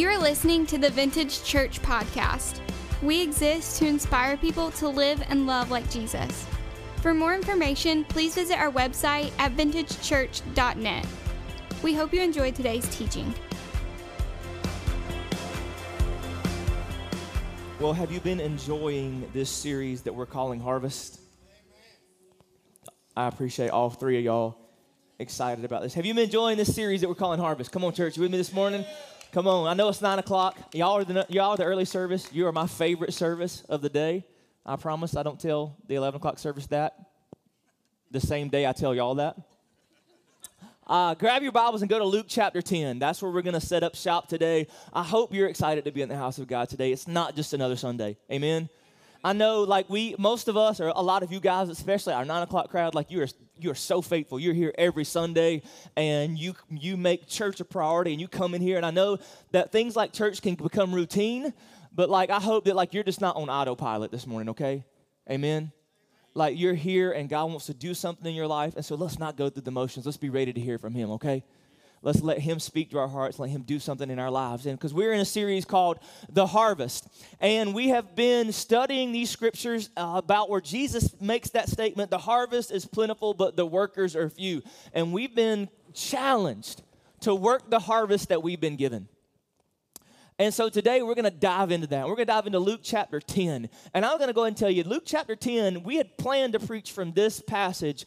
You're listening to the Vintage Church Podcast. We exist to inspire people to live and love like Jesus. For more information, please visit our website at vintagechurch.net. We hope you enjoyed today's teaching. Well, have you been enjoying this series that we're calling Harvest? I appreciate all three of y'all excited about this. Have you been enjoying this series that we're calling Harvest? Come on, church, you with me this morning? Come on, I know it's nine o'clock. Y'all are the y'all are the early service. You are my favorite service of the day. I promise I don't tell the eleven o'clock service that. The same day I tell y'all that. Uh, grab your Bibles and go to Luke chapter 10. That's where we're going to set up shop today. I hope you're excited to be in the house of God today. It's not just another Sunday. Amen. I know, like we, most of us, or a lot of you guys, especially our nine o'clock crowd, like you are, you are so faithful. You're here every Sunday, and you you make church a priority, and you come in here. And I know that things like church can become routine, but like I hope that like you're just not on autopilot this morning. Okay, Amen. Like you're here, and God wants to do something in your life, and so let's not go through the motions. Let's be ready to hear from Him. Okay. Let's let Him speak to our hearts, let Him do something in our lives. And because we're in a series called The Harvest, and we have been studying these scriptures uh, about where Jesus makes that statement the harvest is plentiful, but the workers are few. And we've been challenged to work the harvest that we've been given. And so today we're going to dive into that. We're going to dive into Luke chapter 10. And I'm going to go and tell you, Luke chapter 10, we had planned to preach from this passage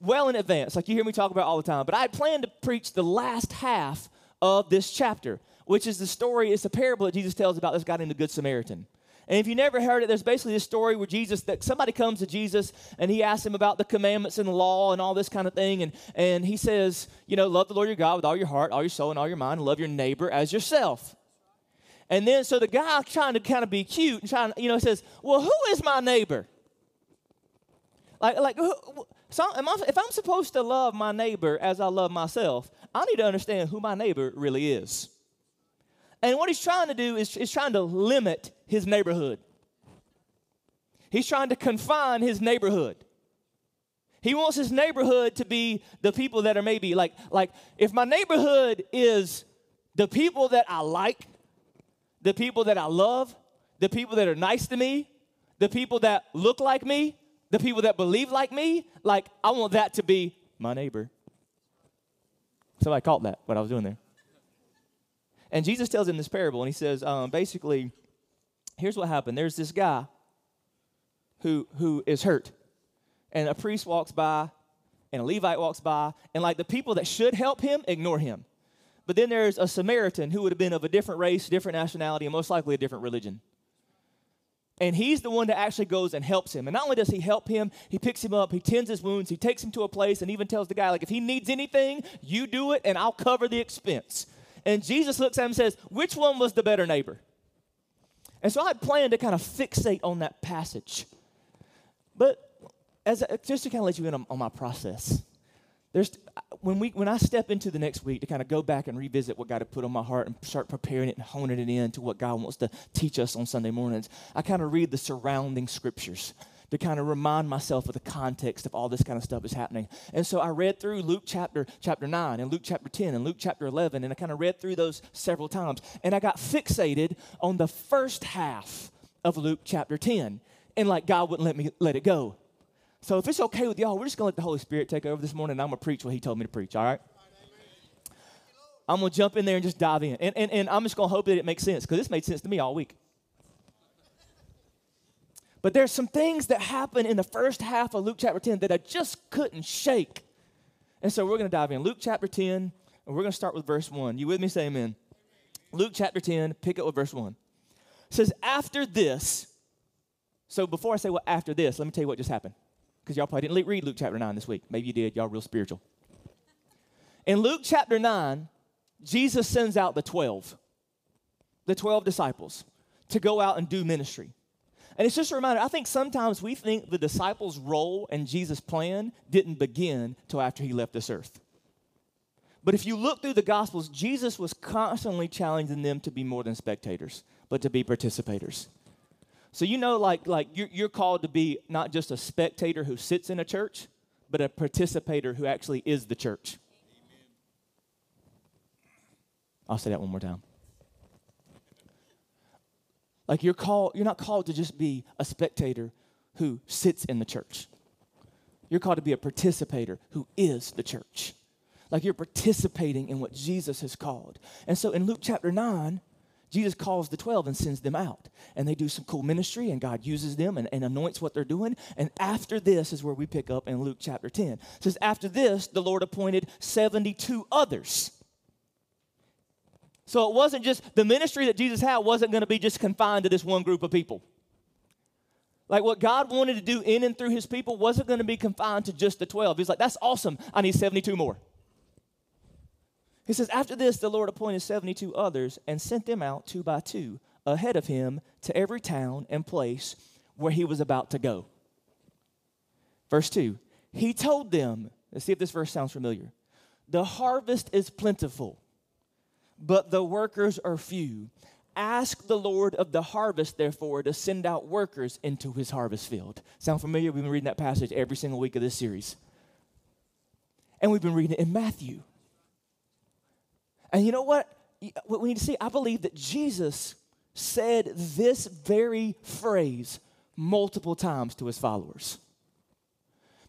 well in advance, like you hear me talk about all the time. But I had planned to preach the last half of this chapter, which is the story, it's a parable that Jesus tells about this guy named the Good Samaritan. And if you never heard it, there's basically this story where Jesus, that somebody comes to Jesus and he asks him about the commandments and the law and all this kind of thing. And, and he says, you know, love the Lord your God with all your heart, all your soul, and all your mind, and love your neighbor as yourself. And then, so the guy trying to kind of be cute and trying, you know, says, well, who is my neighbor? Like, like who, so I, if I'm supposed to love my neighbor as I love myself, I need to understand who my neighbor really is. And what he's trying to do is, is trying to limit his neighborhood. He's trying to confine his neighborhood. He wants his neighborhood to be the people that are maybe like, like if my neighborhood is the people that I like, the people that I love, the people that are nice to me, the people that look like me, the people that believe like me, like I want that to be my neighbor. Somebody caught that, what I was doing there. And Jesus tells him this parable, and he says, um, basically, here's what happened. There's this guy who who is hurt, and a priest walks by, and a Levite walks by, and like the people that should help him ignore him. But then there's a Samaritan who would have been of a different race, different nationality, and most likely a different religion. And he's the one that actually goes and helps him. And not only does he help him, he picks him up, he tends his wounds, he takes him to a place, and even tells the guy, like, if he needs anything, you do it, and I'll cover the expense. And Jesus looks at him and says, Which one was the better neighbor? And so I had planned to kind of fixate on that passage. But as a, just to kind of let you in on, on my process, there's when we when I step into the next week to kind of go back and revisit what God had put on my heart and start preparing it and honing it in to what God wants to teach us on Sunday mornings, I kind of read the surrounding scriptures to kind of remind myself of the context of all this kind of stuff is happening. And so I read through Luke chapter chapter 9 and Luke chapter 10 and Luke chapter 11 and I kind of read through those several times and I got fixated on the first half of Luke chapter 10 and like God wouldn't let me let it go. So if it's okay with y'all, we're just going to let the Holy Spirit take over this morning and I'm going to preach what He told me to preach, all right? I'm going to jump in there and just dive in. And, and, and I'm just going to hope that it makes sense because this made sense to me all week. But there's some things that happen in the first half of Luke chapter 10 that I just couldn't shake. And so we're going to dive in. Luke chapter 10, and we're going to start with verse 1. You with me? Say amen. Luke chapter 10, pick up with verse 1. It says, After this, so before I say what after this, let me tell you what just happened because y'all probably didn't read Luke chapter 9 this week. Maybe you did. Y'all real spiritual. In Luke chapter 9, Jesus sends out the 12, the 12 disciples, to go out and do ministry. And it's just a reminder, I think sometimes we think the disciples' role and Jesus' plan didn't begin till after he left this earth. But if you look through the Gospels, Jesus was constantly challenging them to be more than spectators, but to be participators. So you know, like, like you're, you're called to be not just a spectator who sits in a church, but a participator who actually is the church. I'll say that one more time. Like you're called, you're not called to just be a spectator who sits in the church. You're called to be a participator who is the church. Like you're participating in what Jesus has called. And so in Luke chapter 9, Jesus calls the 12 and sends them out. And they do some cool ministry, and God uses them and, and, anoints what they're doing. And after this is where we pick up in Luke chapter 10. It says, After this, the Lord appointed 72 others. So it wasn't just the ministry that Jesus had wasn't going to be just confined to this one group of people. Like what God wanted to do in and through his people wasn't going to be confined to just the 12. He's like, that's awesome. I need 72 more. He says, After this, the Lord appointed 72 others and sent them out two by two ahead of him to every town and place where he was about to go. Verse 2 He told them, let's see if this verse sounds familiar. The harvest is plentiful, but the workers are few. Ask the Lord of the harvest, therefore, to send out workers into his harvest field. Sound familiar? We've been reading that passage every single week of this series. And we've been reading it in Matthew. And you know what? What uh, we need to see, I believe that Jesus said this very phrase multiple times to his followers.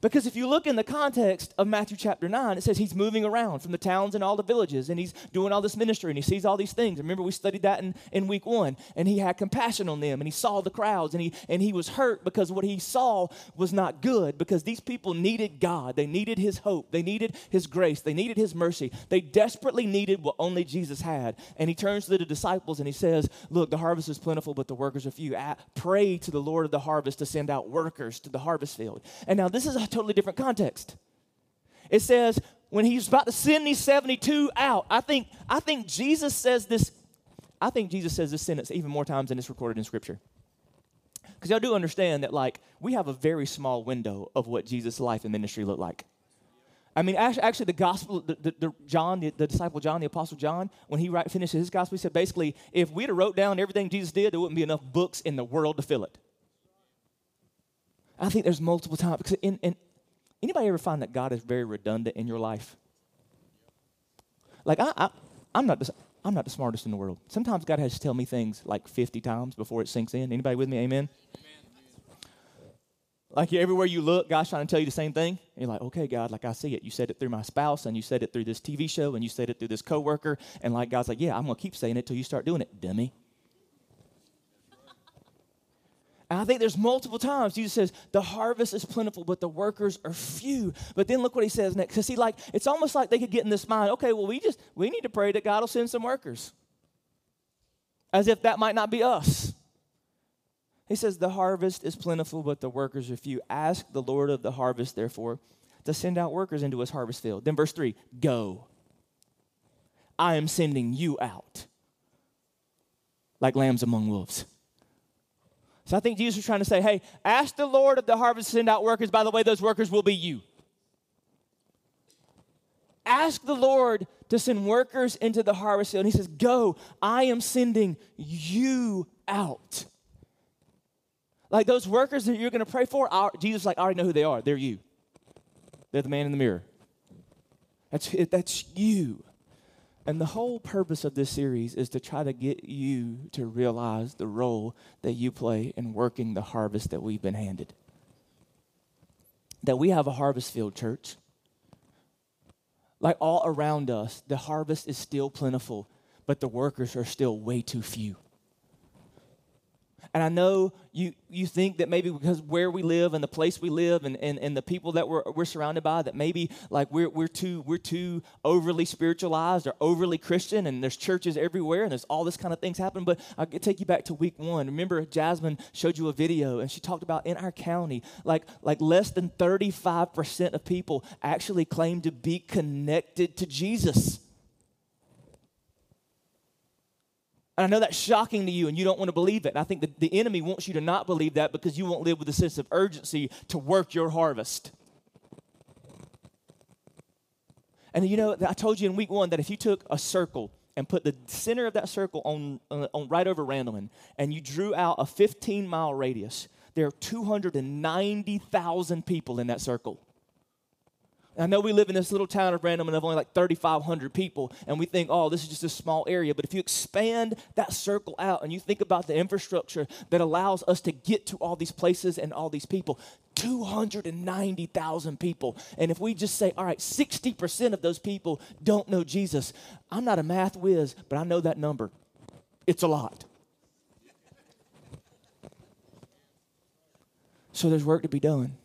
Because if you look in the context of Matthew chapter 9, it says he's moving around from the towns and all the villages, and he's doing all this ministry, and he sees all these things. Remember, we studied that in, in week one, and he had compassion on them, and he saw the crowds, and he, and he was hurt because what he saw was not good, because these people needed God. They needed his hope. They needed his grace. They needed his mercy. They desperately needed what only Jesus had. And he turns to the disciples and he says, Look, the harvest is plentiful, but the workers are few. Pray to the Lord of the harvest to send out workers to the harvest field. And now, this is a totally different context. It says when he's about to send these 72 out, I think, I think Jesus says this, I think Jesus says this sentence even more times than it's recorded in Scripture. Because y'all do understand that, like, we have a very small window of what Jesus' life and ministry looked like. I mean, actually, the gospel, the, the, the John, the, the, disciple John, the apostle John, when he write, finished his gospel, he said basically, if we'd have wrote down everything Jesus did, there wouldn't be enough books in the world to fill it. I think there's multiple times because in, in Anybody ever find that God is very redundant in your life? Like I, I I'm not the, I'm not the smartest in the world. Sometimes God has to tell me things like 50 times before it sinks in. Anybody with me? Amen. Amen. Like everywhere you look, God's trying to tell you the same thing. And you're like, okay, God, like I see it. You said it through my spouse, and you said it through this TV show, and you said it through this coworker, and like God's like, yeah, I'm gonna keep saying it till you start doing it, dummy. And I think there's multiple times Jesus says, the harvest is plentiful, but the workers are few. But then look what he says next. Because he like, it's almost like they could get in this mind, okay, well, we just we need to pray that God will send some workers. As if that might not be us. He says, the harvest is plentiful, but the workers are few. Ask the Lord of the harvest, therefore, to send out workers into his harvest field. Then verse 3, go. I am sending you out like lambs among wolves. So I think Jesus was trying to say, hey, ask the Lord of the harvest to send out workers. By the way, those workers will be you. Ask the Lord to send workers into the harvest field. And he says, Go, I am sending you out. Like those workers that you're going to pray for, Jesus like, I already know who they are. They're you. They're the man in the mirror. That's, that's you. And the whole purpose of this series is to try to get you to realize the role that you play in working the harvest that we've been handed. That we have a harvest field, church. Like all around us, the harvest is still plentiful, but the workers are still way too few. And I know you, you think that maybe because where we live and the place we live and, and, and the people that we're, we're surrounded by, that maybe like we're, we're, too, we're too overly spiritualized or overly Christian and there's churches everywhere and there's all this kind of things happen. But I'll take you back to week one. Remember, Jasmine showed you a video and she talked about in our county, like, like less than 35% of people actually claim to be connected to Jesus. And I know that's shocking to you and you don't want to believe it. And I think that the enemy wants you to not believe that because you won't live with a sense of urgency to work your harvest. And you know, I told you in week one that if you took a circle and put the center of that circle on, uh, on right over Randleman and you drew out a 15 mile radius, there are 290,000 people in that circle. I know we live in this little town of Randleman of only like 3,500 people, and we think, oh, this is just a small area. But if you expand that circle out and you think about the infrastructure that allows us to get to all these places and all these people, 290,000 people. And if we just say, all right, 60% of those people don't know Jesus, I'm not a math whiz, but I know that number. It's a lot. So there's work to be done.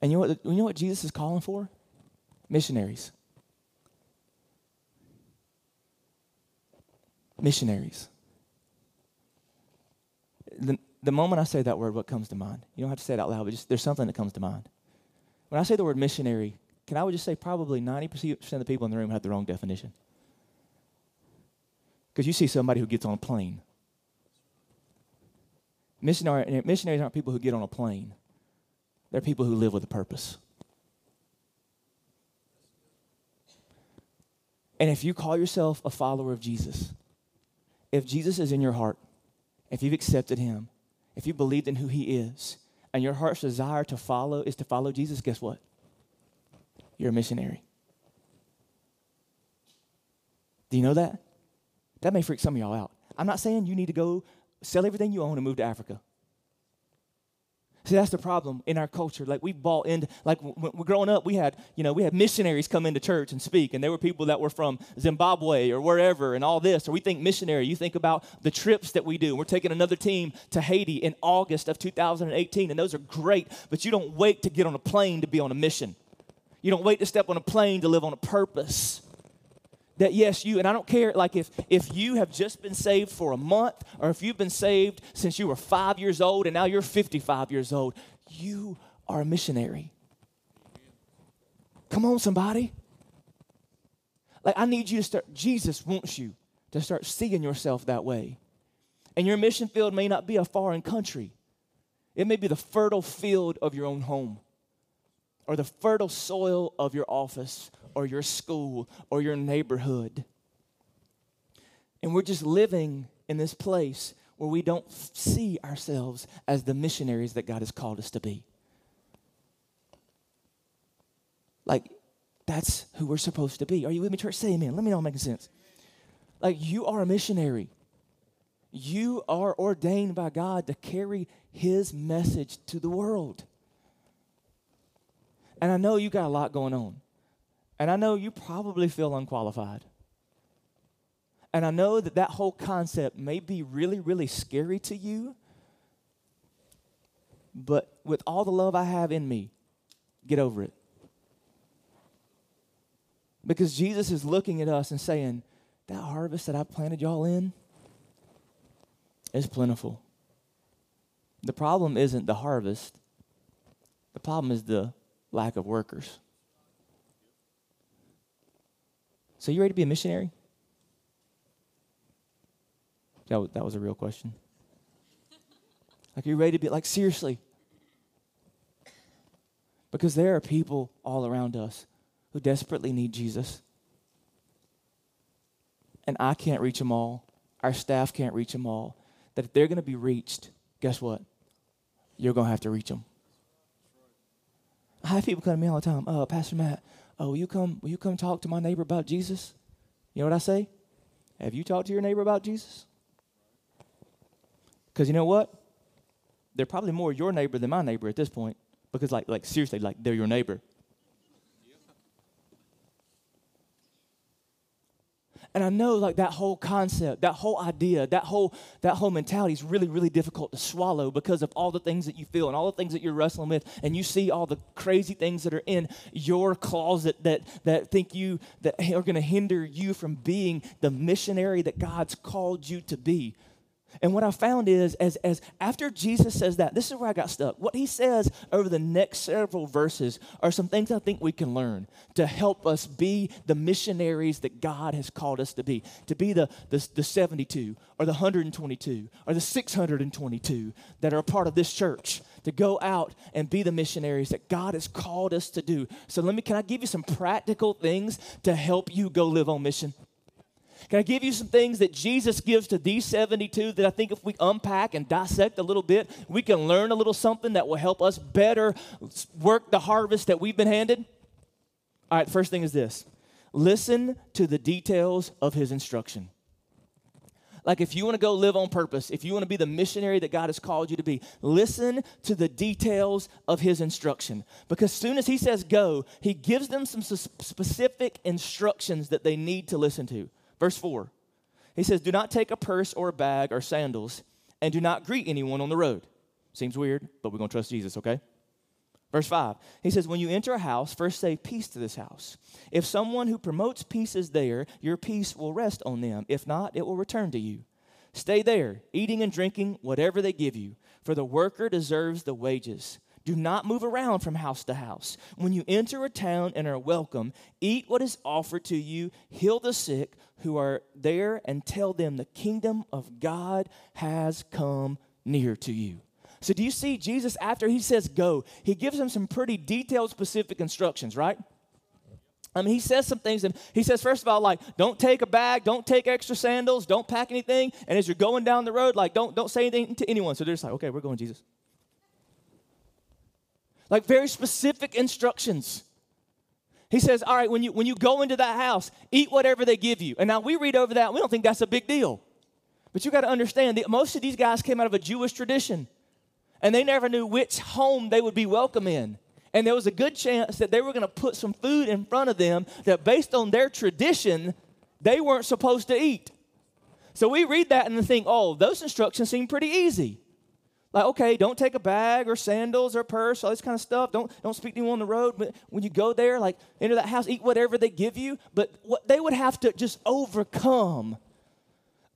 And you know what, you know what Jesus is calling for? Missionaries. Missionaries. The, the moment I say that word, what comes to mind? You don't have to say it out loud, but just there's something that comes to mind. When I say the word missionary, can I would just say probably 90% of the people in the room have the wrong definition? Because you see somebody who gets on a plane. Missionary, missionaries aren't people who get on a plane. They're people who live with a purpose. And if you call yourself a follower of Jesus, if Jesus is in your heart, if you've accepted him, if you believed in who he is, and your heart's desire to follow is to follow Jesus, guess what? You're a missionary. Do you know that? That may freak some of y'all out. I'm not saying you need to go sell everything you own and move to Africa. See, that's the problem in our culture. Like we bought into, like when we're growing up, we had, you know, we had missionaries come into church and speak, and there were people that were from Zimbabwe or wherever, and all this. Or we think missionary. You think about the trips that we do. We're taking another team to Haiti in August of 2018, and those are great. But you don't wait to get on a plane to be on a mission. You don't wait to step on a plane to live on a purpose that yes you and i don't care like if if you have just been saved for a month or if you've been saved since you were five years old and now you're 55 years old you are a missionary. Come on somebody. Like i need you to start jesus wants you to start seeing yourself that way. And your mission field may not be a foreign country. It may be the fertile field of your own home or the fertile soil of your office or your school or your neighborhood. And we're just living in this place where we don't see ourselves as the missionaries that God has called us to be. Like, that's who we're supposed to be. Are you with me, church? Say amen. Let me know I'm making sense. Like, you are a missionary. You are ordained by God to carry His message to the world. And I know you got a lot going on. And I know you probably feel unqualified. And I know that that whole concept may be really, really scary to you. But with all the love I have in me, get over it. Because Jesus is looking at us and saying, That harvest that I planted y'all in is plentiful. The problem isn't the harvest, the problem is the lack of workers. So, you ready to be a missionary? That was, that was a real question. Like, are you ready to be, like, seriously? Because there are people all around us who desperately need Jesus. And I can't reach them all. Our staff can't reach them all. That if they're going to be reached, guess what? You're going to have to reach them. I have people come to me all the time. Oh, Pastor Matt, oh, will you come, will you come talk to my neighbor about Jesus? You know what I say? Have you talked to your neighbor about Jesus? Because you know what? They're probably more your neighbor than my neighbor at this point. Because like like seriously, like they're your neighbor. And I know like that whole concept, that whole idea, that whole that whole mentality is really really difficult to swallow because of all the things that you feel and all the things that you're wrestling with and you see all the crazy things that are in your closet that that think you that are going to hinder you from being the missionary that God's called you to be. And what I found is, as, as after Jesus says that, this is where I got stuck. What he says over the next several verses are some things I think we can learn to help us be the missionaries that God has called us to be, to be the, the, the 72 or the 122 or the 622 that are a part of this church, to go out and be the missionaries that God has called us to do. So let me, can I give you some practical things to help you go live on mission? Can I give you some things that Jesus gives to these 72 that I think if we unpack and dissect a little bit, we can learn a little something that will help us better work the harvest that we've been handed? All right, first thing is this listen to the details of his instruction. Like if you want to go live on purpose, if you want to be the missionary that God has called you to be, listen to the details of his instruction. Because soon as he says go, he gives them some specific instructions that they need to listen to. Verse 4, he says, Do not take a purse or a bag or sandals, and do not greet anyone on the road. Seems weird, but we're going to trust Jesus, okay? Verse 5, he says, When you enter a house, first say peace to this house. If someone who promotes peace is there, your peace will rest on them. If not, it will return to you. Stay there, eating and drinking whatever they give you, for the worker deserves the wages. Do not move around from house to house. When you enter a town and are welcome, eat what is offered to you, heal the sick who are there, and tell them the kingdom of God has come near to you. So, do you see Jesus after he says go, he gives them some pretty detailed, specific instructions, right? I mean, he says some things, and he says, first of all, like, don't take a bag, don't take extra sandals, don't pack anything. And as you're going down the road, like, don't, don't say anything to anyone. So they're just like, okay, we're going, Jesus. Like very specific instructions. He says, All right, when you when you go into that house, eat whatever they give you. And now we read over that, we don't think that's a big deal. But you got to understand that most of these guys came out of a Jewish tradition. And they never knew which home they would be welcome in. And there was a good chance that they were going to put some food in front of them that, based on their tradition, they weren't supposed to eat. So we read that and think, oh, those instructions seem pretty easy. Like, okay, don't take a bag or sandals or purse, all this kind of stuff. Don't, don't speak to anyone on the road. But when you go there, like, enter that house, eat whatever they give you. But what they would have to just overcome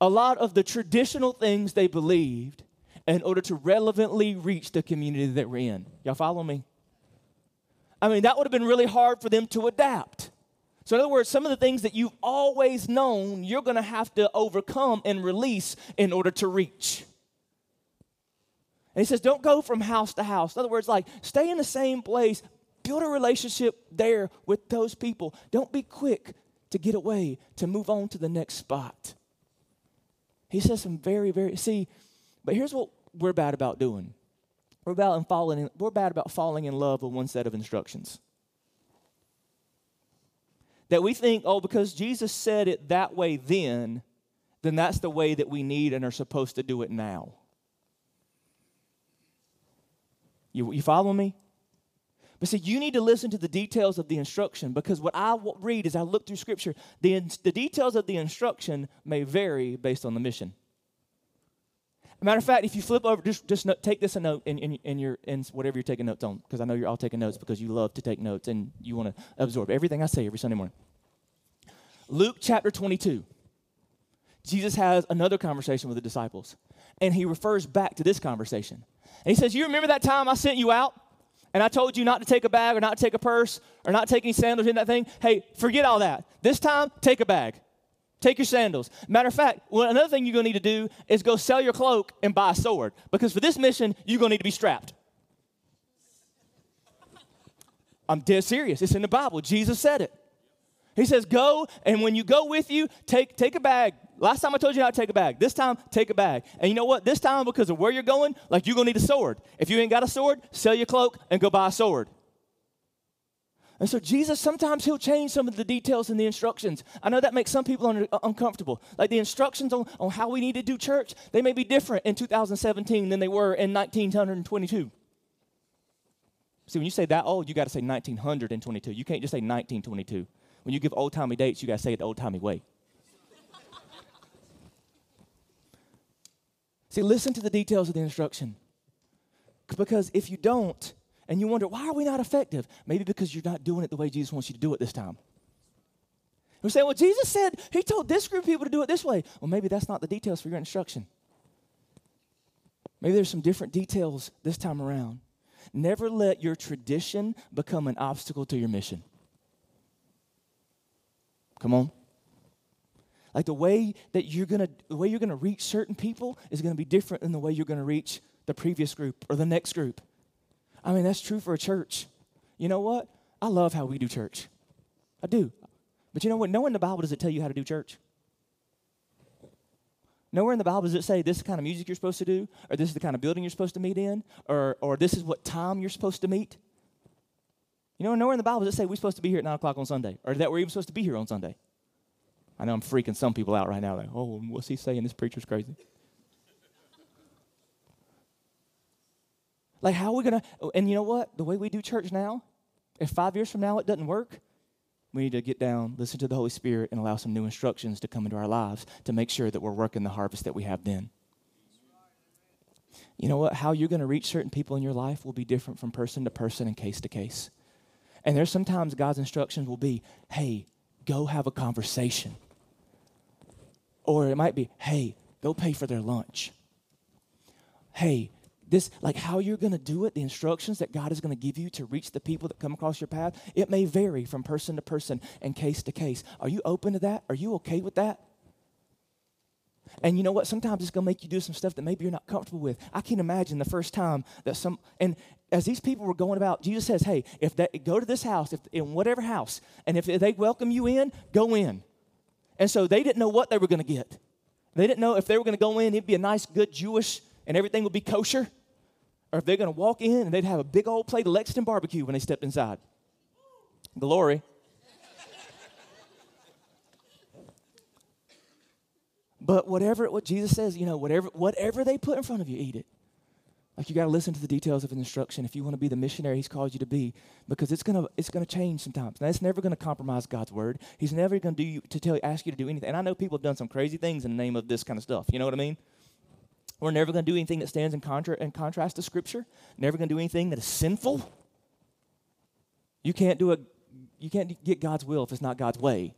a lot of the traditional things they believed in order to relevantly reach the community that we're in. Y'all follow me? I mean, that would have been really hard for them to adapt. So, in other words, some of the things that you've always known, you're going to have to overcome and release in order to reach. And he says, don't go from house to house. In other words, like, stay in the same place, build a relationship there with those people. Don't be quick to get away, to move on to the next spot. He says some very, very, see, but here's what we're bad about doing. We're, about in falling in, we're bad about falling in love with one set of instructions. That we think, oh, because Jesus said it that way then, then that's the way that we need and are supposed to do it now. You, you follow me? But see, you need to listen to the details of the instruction because what I read as I look through Scripture, the, the details of the instruction may vary based on the mission. Matter of fact, if you flip over, just, just take this a note in, in, in, your, in whatever you're taking notes on, because I know you're all taking notes because you love to take notes and you want to absorb everything I say every Sunday morning. Luke chapter 22. Jesus has another conversation with the disciples, and he refers back to this conversation. And he says, You remember that time I sent you out? And I told you not to take a bag or not to take a purse or not take any sandals in that thing? Hey, forget all that. This time, take a bag. Take your sandals. Matter of fact, well, another thing you're going to need to do is go sell your cloak and buy a sword. Because for this mission, you're going to need to be strapped. I'm dead serious. It's in the Bible. Jesus said it. He says, Go, and when you go with you, take, take a bag. Last time I told you not to take a bag. This time, take a bag. And you know what? This time, because of where you're going, like you're going to need a sword. If you ain't got a sword, sell your cloak and go buy a sword. And so, Jesus, sometimes He'll change some of the details in the instructions. I know that makes some people un- uncomfortable. Like the instructions on, on how we need to do church, they may be different in 2017 than they were in 1922. See, when you say that old, you got to say 1922. You can't just say 1922. When you give old timey dates, you got to say it the old timey way. See, listen to the details of the instruction. Because if you don't, and you wonder, why are we not effective? Maybe because you're not doing it the way Jesus wants you to do it this time. We say, well, Jesus said he told this group of people to do it this way. Well, maybe that's not the details for your instruction. Maybe there's some different details this time around. Never let your tradition become an obstacle to your mission. Come on. Like the way that you're gonna the way you're gonna reach certain people is gonna be different than the way you're gonna reach the previous group or the next group. I mean, that's true for a church. You know what? I love how we do church. I do. But you know what? Nowhere in the Bible does it tell you how to do church. Nowhere in the Bible does it say this is the kind of music you're supposed to do, or this is the kind of building you're supposed to meet in, or, or this is what time you're supposed to meet. You know, nowhere in the Bible does it say we're supposed to be here at 9 o'clock on Sunday, or that we're even supposed to be here on Sunday. I know I'm freaking some people out right now. Like, oh, what's he saying? This preacher's crazy. like, how are we going to, and you know what? The way we do church now, if five years from now it doesn't work, we need to get down, listen to the Holy Spirit, and allow some new instructions to come into our lives to make sure that we're working the harvest that we have then. You know what? How you're going to reach certain people in your life will be different from person to person and case to case. And there's sometimes God's instructions will be, hey, go have a conversation. Or it might be, hey, go pay for their lunch. Hey, this like how you're going to do it the instructions that god is going to give you to reach the people that come across your path it may vary from person to person and case to case are you open to that are you okay with that and you know what sometimes it's going to make you do some stuff that maybe you're not comfortable with i can't imagine the first time that some and as these people were going about jesus says hey if they go to this house if in whatever house and if they welcome you in go in and so they didn't know what they were going to get they didn't know if they were going to go in it'd be a nice good jewish and everything would be kosher or if they're going to walk in and they'd have a big old plate of Lexington barbecue when they stepped inside. Glory. But whatever what Jesus says, you know, whatever whatever they put in front of you, eat it. Like you got to listen to the details of instruction if you want to be the missionary He's called you to be, because it's gonna it's gonna change sometimes. Now it's never gonna compromise God's word. He's never gonna do you to tell ask you to do anything. And I know people have done some crazy things in the name of this kind of stuff. You know what I mean? We're never to do anything that stands in, contra- in contrast to Scripture. Never to do anything that is sinful. You can't do a, you can't get God's will if it's not God's way.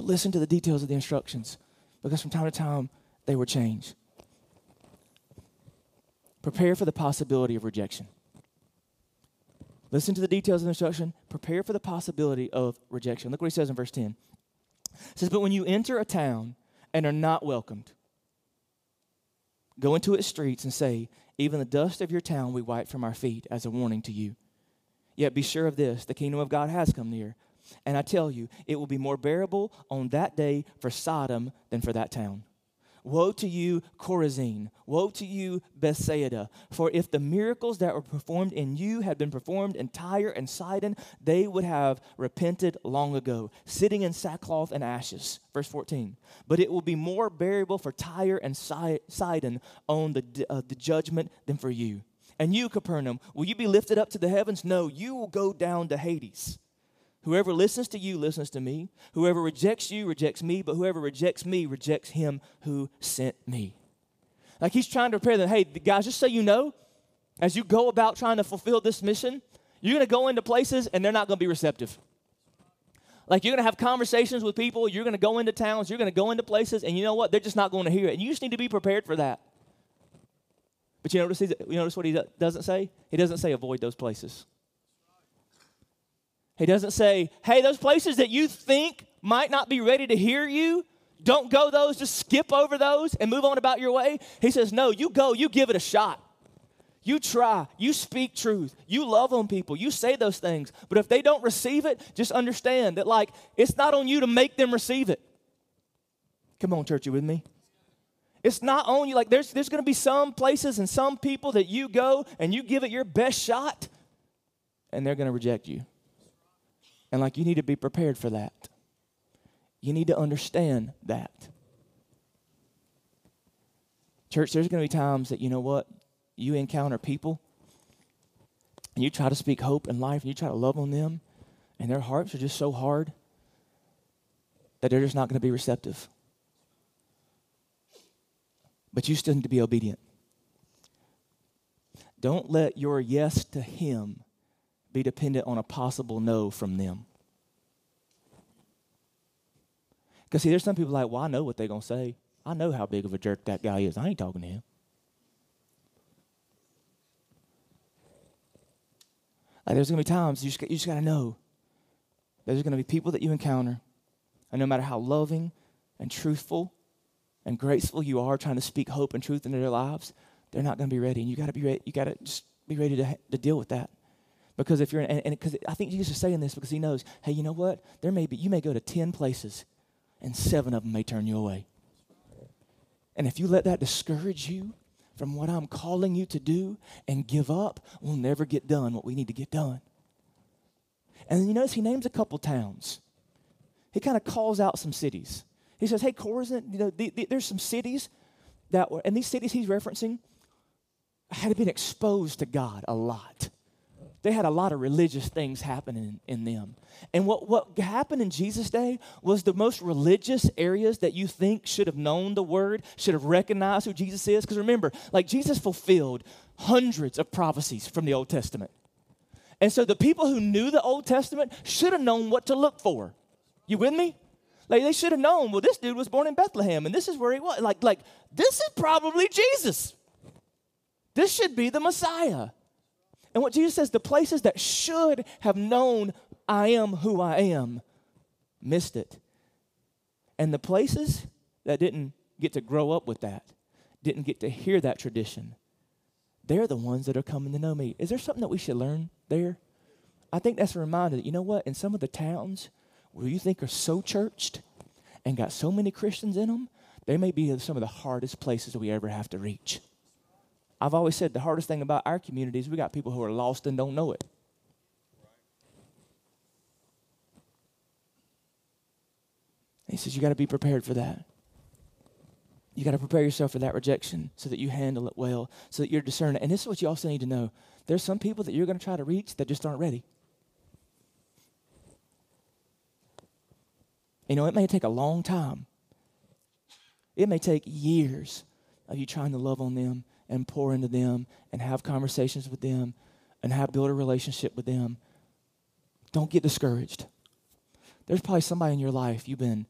But listen to the details of the instructions, because from time to time they were changed. Prepare for the possibility of rejection. Listen to the details of the instruction. Prepare for the possibility of rejection. Look what he says in verse 10. It says, But when you enter a town and are not welcomed, Go into its streets and say, Even the dust of your town we wipe from our feet as a warning to you. Yet be sure of this the kingdom of God has come near. And I tell you, it will be more bearable on that day for Sodom than for that town. Woe to you, Chorazin! Woe to you, Bethsaida! For if the miracles that were performed in you had been performed in Tyre and Sidon, they would have repented long ago, sitting in sackcloth and ashes. Verse 14. But it will be more bearable for Tyre and Sidon on the, uh, the judgment than for you. And you, Capernaum, will you be lifted up to the heavens? No, you will go down to Hades. Whoever listens to you listens to me. Whoever rejects you rejects me, but whoever rejects me rejects him who sent me. Like he's trying to prepare them. Hey, guys, just so you know, as you go about trying to fulfill this mission, you're going to go into places and they're not going to be receptive. Like you're going to have conversations with people, you're going to go into towns, you're going to go into places, and you know what? They're just not going to hear it. And you just need to be prepared for that. But you notice, you notice what he doesn't say? He doesn't say avoid those places. He doesn't say, hey, those places that you think might not be ready to hear you, don't go those, just skip over those and move on about your way. He says, no, you go, you give it a shot. You try, you speak truth, you love on people, you say those things. But if they don't receive it, just understand that, like, it's not on you to make them receive it. Come on, church, you with me? It's not on you. Like, there's, there's going to be some places and some people that you go and you give it your best shot, and they're going to reject you. And like you need to be prepared for that. You need to understand that. Church, there's going to be times that you know what? You encounter people and you try to speak hope and life and you try to love on them and their hearts are just so hard that they're just not going to be receptive. But you still need to be obedient. Don't let your yes to Him be dependent on a possible no from them. Because, see, there's some people like, well, I know what they're going to say. I know how big of a jerk that guy is. I ain't talking to him. Like, there's going to be times you just, you just got to know there's going to be people that you encounter, and no matter how loving and truthful and graceful you are trying to speak hope and truth into their lives, they're not going to be ready. And you got to be ready. You got to just be ready to, to deal with that. Because if you're, and because I think Jesus is saying this because he knows, hey, you know what? There may be, you may go to 10 places and seven of them may turn you away. And if you let that discourage you from what I'm calling you to do and give up, we'll never get done what we need to get done. And you notice he names a couple towns. He kind of calls out some cities. He says, "Hey, Chorazin, you know, the, the, there's some cities that were, and these cities he's referencing had been exposed to God a lot. They had a lot of religious things happening in them. And what, what happened in Jesus' day was the most religious areas that you think should have known the word, should have recognized who Jesus is. Because remember, like Jesus fulfilled hundreds of prophecies from the Old Testament. And so the people who knew the Old Testament should have known what to look for. You with me? Like they should have known, well, this dude was born in Bethlehem and this is where he was. Like, like this is probably Jesus. This should be the Messiah. And what Jesus says, the places that should have known I am who I am missed it. And the places that didn't get to grow up with that, didn't get to hear that tradition, they're the ones that are coming to know me. Is there something that we should learn there? I think that's a reminder that, you know what, in some of the towns where you think are so churched and got so many Christians in them, they may be some of the hardest places we ever have to reach. I've always said the hardest thing about our community is we got people who are lost and don't know it. He says you got to be prepared for that. You got to prepare yourself for that rejection so that you handle it well, so that you're discerning. And this is what you also need to know. There's some people that you're going to try to reach that just aren't ready. You know, it may take a long time. It may take years of you trying to love on them and pour into them and have conversations with them and have build a relationship with them. Don't get discouraged. There's probably somebody in your life you've been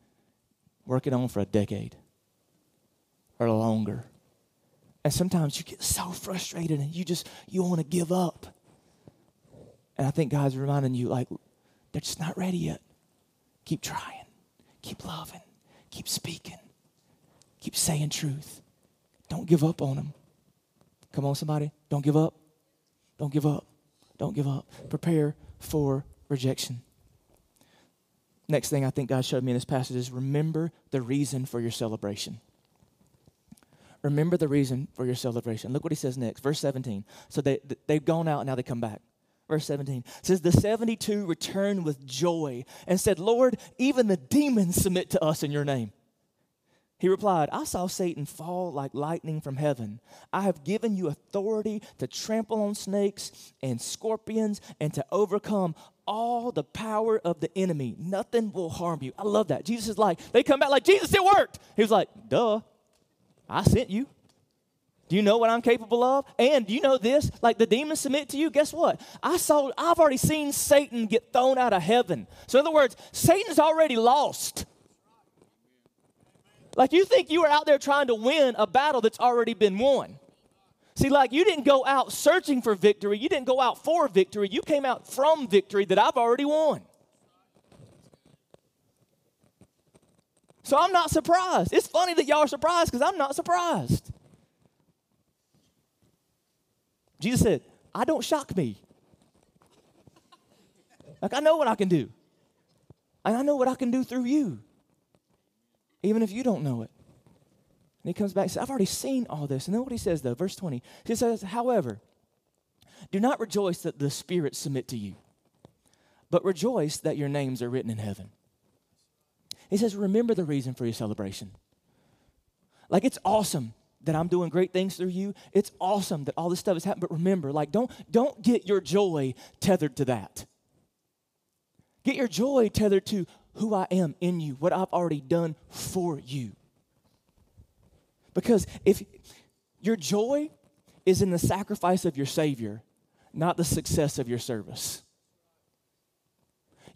working on for a decade or longer. And sometimes you get so frustrated and you just you want to give up. And I think God's reminding you like they're just not ready yet. Keep trying. Keep loving. Keep speaking. Keep saying truth. Don't give up on them. Come on, somebody. Don't give up. Don't give up. Don't give up. Prepare for rejection. Next thing I think God showed me in this passage is remember the reason for your celebration. Remember the reason for your celebration. Look what he says next, verse 17. So they, they've gone out, now they come back. Verse 17 says, The 72 returned with joy and said, Lord, even the demons submit to us in your name. He replied, I saw Satan fall like lightning from heaven. I have given you authority to trample on snakes and scorpions and to overcome all the power of the enemy. Nothing will harm you. I love that. Jesus is like, they come back like, Jesus, it worked. He was like, duh, I sent you. Do you know what I'm capable of? And do you know this? Like the demons submit to you. Guess what? I saw, I've already seen Satan get thrown out of heaven. So, in other words, Satan's already lost. Like you think you were out there trying to win a battle that's already been won. See, like you didn't go out searching for victory, you didn't go out for victory, you came out from victory that I've already won. So I'm not surprised. It's funny that y'all are surprised because I'm not surprised. Jesus said, I don't shock me. Like I know what I can do. And I know what I can do through you even if you don't know it. And he comes back and says, I've already seen all this. And then what he says, though, verse 20, he says, However, do not rejoice that the spirits submit to you, but rejoice that your names are written in heaven. He says, Remember the reason for your celebration. Like, it's awesome that I'm doing great things through you. It's awesome that all this stuff has happened, But remember, like, don't, don't get your joy tethered to that. Get your joy tethered to who I am in you, what I've already done for you. Because if your joy is in the sacrifice of your Savior, not the success of your service.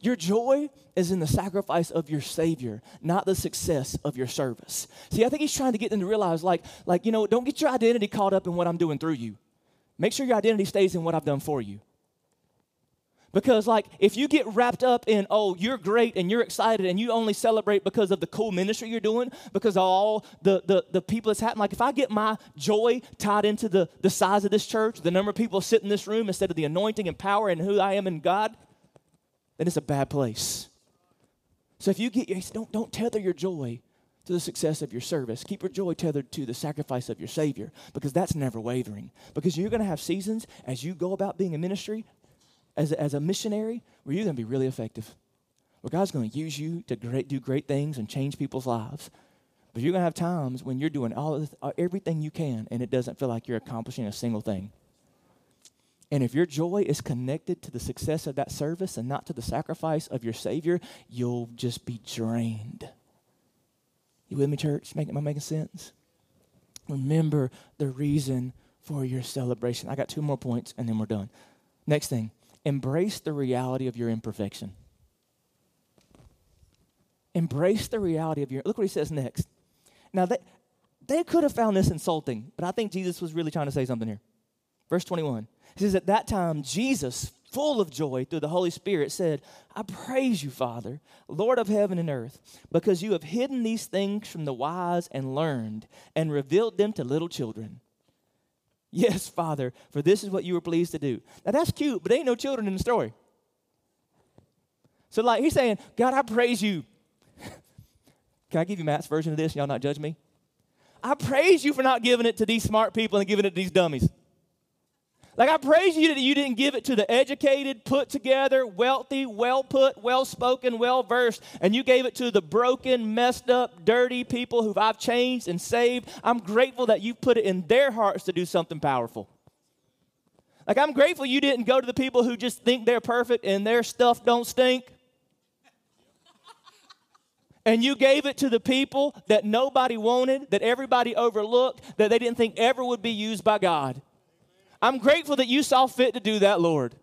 Your joy is in the sacrifice of your Savior, not the success of your service. See, I think he's trying to get them to realize, like, like, you know, don't get your identity caught up in what I'm doing through you. Make sure your identity stays in what I've done for you. Because, like, if you get wrapped up in, oh, you're great and you're excited and you only celebrate because of the cool ministry you're doing, because of all the, the, the people that's happening, like, if I get my joy tied into the, the size of this church, the number of people sit in this room instead of the anointing and power and who I am in God, then it's a bad place. So if you get, don't, don't tether your joy to the success of your service. Keep your joy tethered to the sacrifice of your Savior because that's never wavering. Because you're going to have seasons as you go about being a ministry, as a, as a missionary, where you're going to be really effective. Where God's going to use you to great, do great things and change people's lives. But you're going to have times when you're doing all this, uh, everything you can and it doesn't feel like you're accomplishing a single thing. And if your joy is connected to the success of that service and not to the sacrifice of your Savior, you'll just be drained. You with me, church? Make, am I making sense? Remember the reason for your celebration. I got two more points and then we're done. Next thing, embrace the reality of your imperfection. Embrace the reality of your. Look what he says next. Now, they, they could have found this insulting, but I think Jesus was really trying to say something here. Verse 21. He says, At that time, Jesus, full of joy through the Holy Spirit, said, I praise you, Father, Lord of heaven and earth, because you have hidden these things from the wise and learned and revealed them to little children. Yes, Father, for this is what you were pleased to do. Now that's cute, but ain't no children in the story. So, like, he's saying, God, I praise you. Can I give you Matt's version of this? Y'all not judge me? I praise you for not giving it to these smart people and giving it to these dummies. Like, I praise you that you didn't give it to the educated, put together, wealthy, well put, well spoken, well versed, and you gave it to the broken, messed up, dirty people who I've changed and saved. I'm grateful that you put it in their hearts to do something powerful. Like, I'm grateful you didn't go to the people who just think they're perfect and their stuff don't stink. And you gave it to the people that nobody wanted, that everybody overlooked, that they didn't think ever would be used by God. I'm grateful that you saw fit to do that, Lord.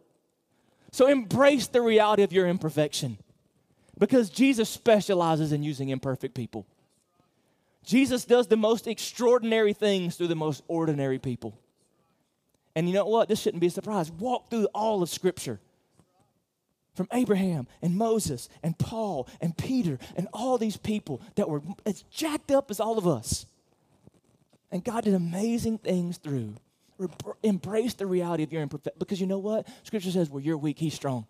So embrace the reality of your imperfection because Jesus specializes in using imperfect people. Jesus does the most extraordinary things through the most ordinary people. And you know what? This shouldn't be a surprise. Walk through all of Scripture from Abraham and Moses and Paul and Peter and all these people that were as jacked up as all of us. And God did amazing things through embrace the reality of your imperfect. Because you know what? Scripture says, where you're weak, he's strong.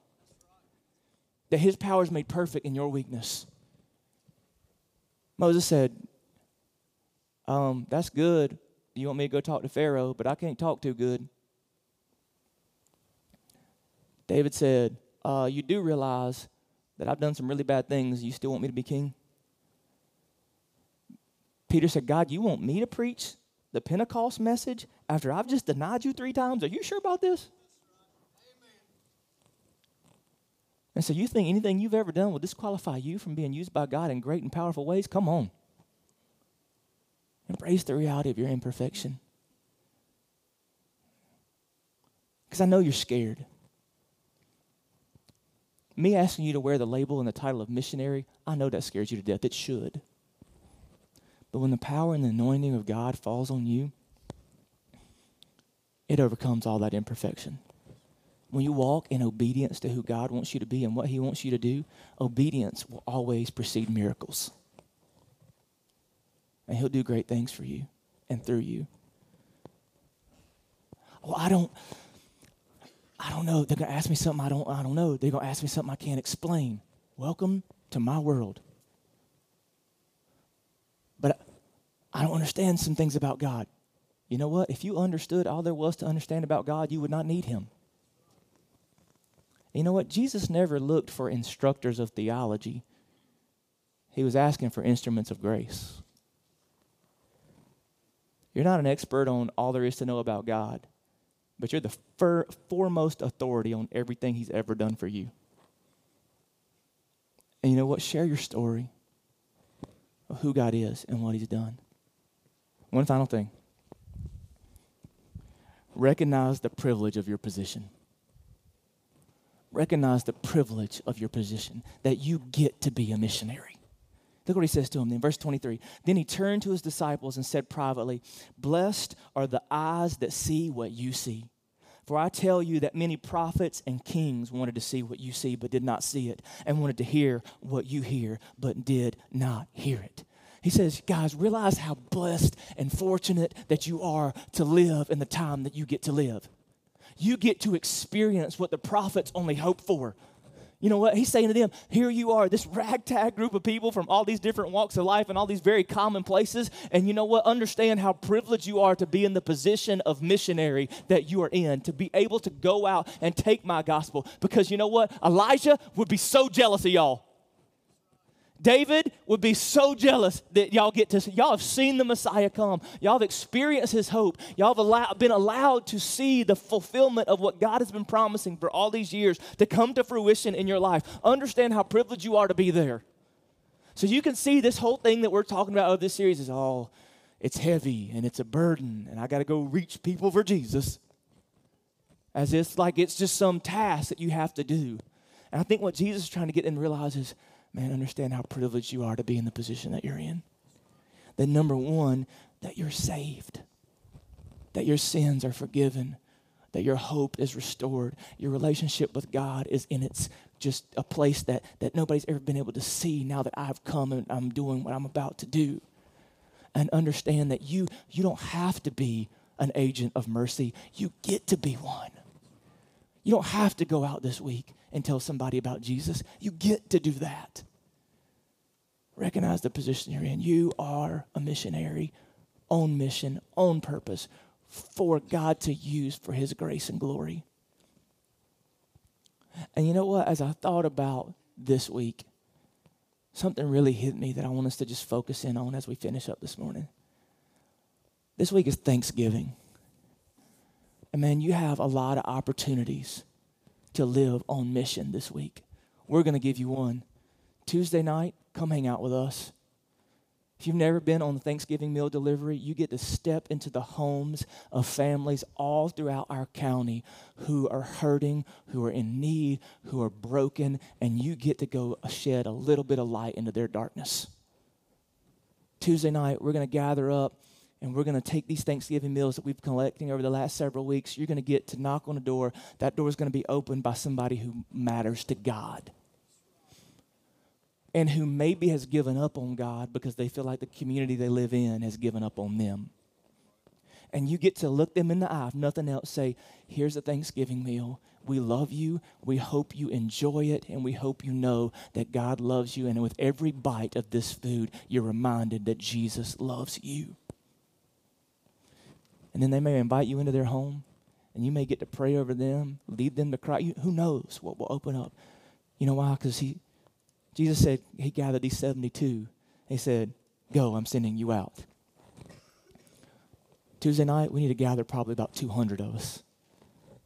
That his power is made perfect in your weakness. Moses said, um, That's good. You want me to go talk to Pharaoh, but I can't talk too good. David said, uh, You do realize that I've done some really bad things. You still want me to be king? Peter said, God, you want me to preach the Pentecost message after I've just denied you three times? Are you sure about this? And so you think anything you've ever done will disqualify you from being used by God in great and powerful ways? Come on. Embrace the reality of your imperfection. Because I know you're scared. Me asking you to wear the label and the title of missionary, I know that scares you to death. It should. But when the power and the anointing of God falls on you, it overcomes all that imperfection. When you walk in obedience to who God wants you to be and what He wants you to do, obedience will always precede miracles. And He'll do great things for you and through you. Well, I don't. I don't know. They're gonna ask me something I don't. I don't know. They're gonna ask me something I can't explain. Welcome to my world. But I don't understand some things about God. You know what? If you understood all there was to understand about God, you would not need Him. You know what? Jesus never looked for instructors of theology, He was asking for instruments of grace. You're not an expert on all there is to know about God, but you're the fir- foremost authority on everything He's ever done for you. And you know what? Share your story of who God is and what He's done. One final thing recognize the privilege of your position. Recognize the privilege of your position that you get to be a missionary. Look what he says to him in verse 23. Then he turned to his disciples and said privately, Blessed are the eyes that see what you see. For I tell you that many prophets and kings wanted to see what you see, but did not see it, and wanted to hear what you hear, but did not hear it. He says, guys, realize how blessed and fortunate that you are to live in the time that you get to live. You get to experience what the prophets only hope for. you know what? He's saying to them, here you are, this ragtag group of people from all these different walks of life and all these very common places. And you know what? Understand how privileged you are to be in the position of missionary that you are in, to be able to go out and take my gospel. Because you know what? Elijah would be so jealous of y'all. David would be so jealous that y'all get to y'all have seen the Messiah come. Y'all have experienced his hope. Y'all have been allowed to see the fulfillment of what God has been promising for all these years to come to fruition in your life. Understand how privileged you are to be there. So you can see this whole thing that we're talking about of this series is all it's heavy and it's a burden and I got to go reach people for Jesus. As if like it's just some task that you have to do. And I think what Jesus is trying to get them to realize is man, understand how privileged you are to be in the position that you're in. That number one, that you're saved, that your sins are forgiven, that your hope is restored, your relationship with God is in its just a place that, that nobody's ever been able to see now that I've come and I'm doing what I'm about to do. And understand that you you don't have to be an agent of mercy. You get to be one. You don't have to go out this week and tell somebody about Jesus. You get to do that. Recognize the position you're in. You are a missionary on mission, on purpose, for God to use for His grace and glory. And you know what? As I thought about this week, something really hit me that I want us to just focus in on as we finish up this morning. This week is Thanksgiving. And man, you have a lot of opportunities to live on mission this week. We're going to give you one. Tuesday night, come hang out with us. If you've never been on the Thanksgiving meal delivery, you get to step into the homes of families all throughout our county who are hurting, who are in need, who are broken, and you get to go shed a little bit of light into their darkness. Tuesday night, we're going to gather up and we're going to take these Thanksgiving meals that we've been collecting over the last several weeks. You're going to get to knock on a door. That door is going to be opened by somebody who matters to God and who maybe has given up on God because they feel like the community they live in has given up on them. And you get to look them in the eye, if nothing else, say, Here's a Thanksgiving meal. We love you. We hope you enjoy it. And we hope you know that God loves you. And with every bite of this food, you're reminded that Jesus loves you and then they may invite you into their home and you may get to pray over them, lead them to Christ. Who knows what will open up? You know why? Because he, Jesus said he gathered these 72. He said, Go, I'm sending you out. Tuesday night, we need to gather probably about 200 of us.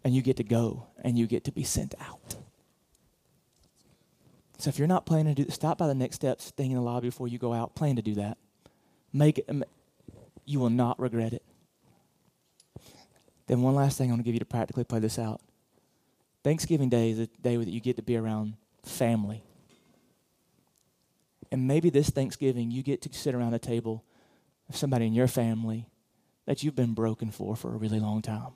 And you get to go and you get to be sent out. So if you're not planning to do, stop by the next steps thing in the lobby before you go out. Plan to do that. Make it. You will not regret it. Then, one last thing I want to give you to practically play this out. Thanksgiving Day is a day that you get to be around family. And maybe this Thanksgiving, you get to sit around a table with somebody in your family that you've been broken for for a really long time.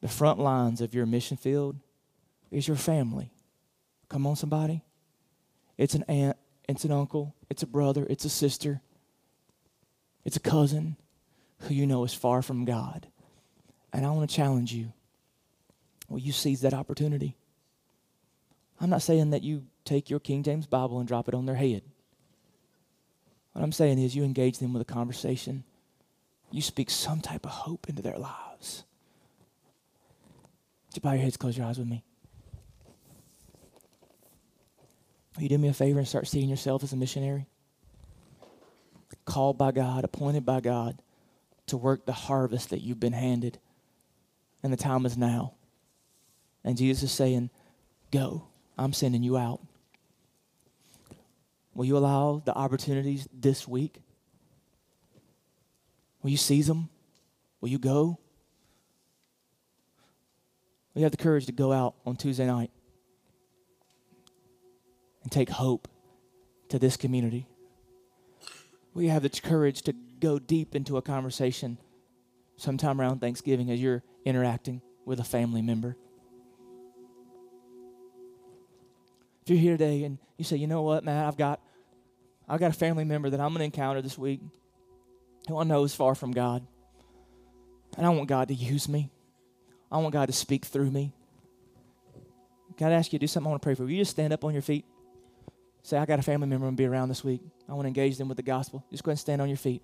The front lines of your mission field is your family. Come on, somebody. It's an aunt, it's an uncle, it's a brother, it's a sister, it's a cousin, who you know is far from God. And I want to challenge you. Will you seize that opportunity? I'm not saying that you take your King James Bible and drop it on their head. What I'm saying is you engage them with a conversation. You speak some type of hope into their lives. Would you bow your heads, close your eyes with me? Will you do me a favor and start seeing yourself as a missionary? Called by God, appointed by God to work the harvest that you've been handed. And the time is now. And Jesus is saying, Go, I'm sending you out. Will you allow the opportunities this week? Will you seize them? Will you go? You have the courage to go out on Tuesday night and take hope to this community? Will you have the courage to go deep into a conversation sometime around Thanksgiving as you're interacting with a family member. If you're here today and you say, you know what, Matt, I've got I've got a family member that I'm going to encounter this week who I know is far from God. And I want God to use me. I want God to speak through me. I ask you to do something? I want to pray for you. You just stand up on your feet? Say, I got a family member I'm going to be around this week. I want to engage them with the gospel. Just go ahead and stand on your feet.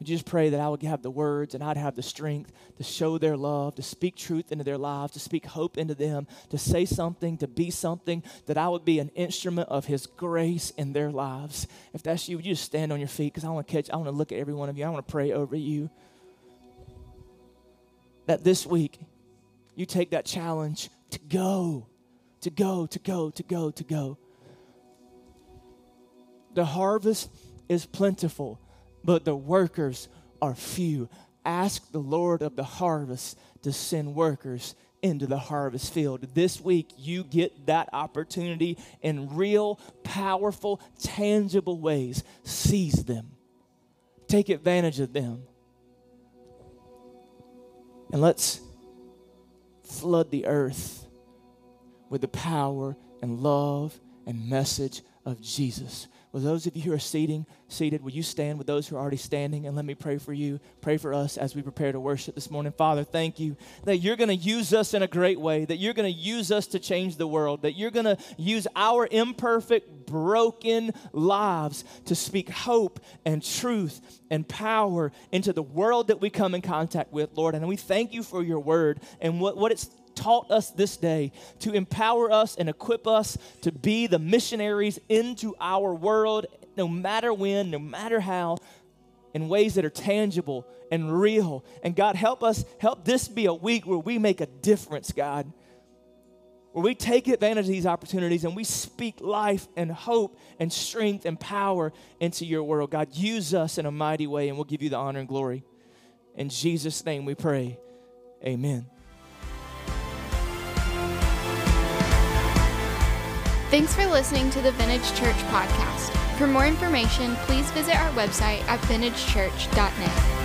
Would you just pray that I would have the words and I'd have the strength to show their love, to speak truth into their lives, to speak hope into them, to say something, to be something, that I would be an instrument of His grace in their lives. If that's you, would you just stand on your feet? Because I want to catch, I want to look at every one of you. I want to pray over you. That this week, you take that challenge to go, to go, to go, to go, to go. The harvest is plentiful but the workers are few. Ask the Lord of the harvest to send workers into the harvest field. This week, you get that opportunity in real, powerful, tangible ways. Seize them, take advantage of them. And let's flood the earth with the power and love and message of Jesus. Will those of you who are seating, seated, will you stand with those who are already standing? And let me pray for you. Pray for us as we prepare to worship this morning. Father, thank you that you're going to use us in a great way, that you're going to use us to change the world, that you're going to use our imperfect, broken lives to speak hope and truth and power into the world that we come in contact with, Lord. And we thank you for your word and what, what it's taught us this day to empower us and equip us to be the missionaries into our world, no matter when, no matter how, in ways that are tangible and real. And God, help us, help this be a week where we make a difference, God. Where we take advantage of these opportunities and we speak life and hope and strength and power into your world. God, use us in a mighty way and we'll give you the honor and glory. In Jesus' name we pray. Amen. Thanks for listening to the Vintage Church podcast. For more information, please visit our website at vintagechurch.net.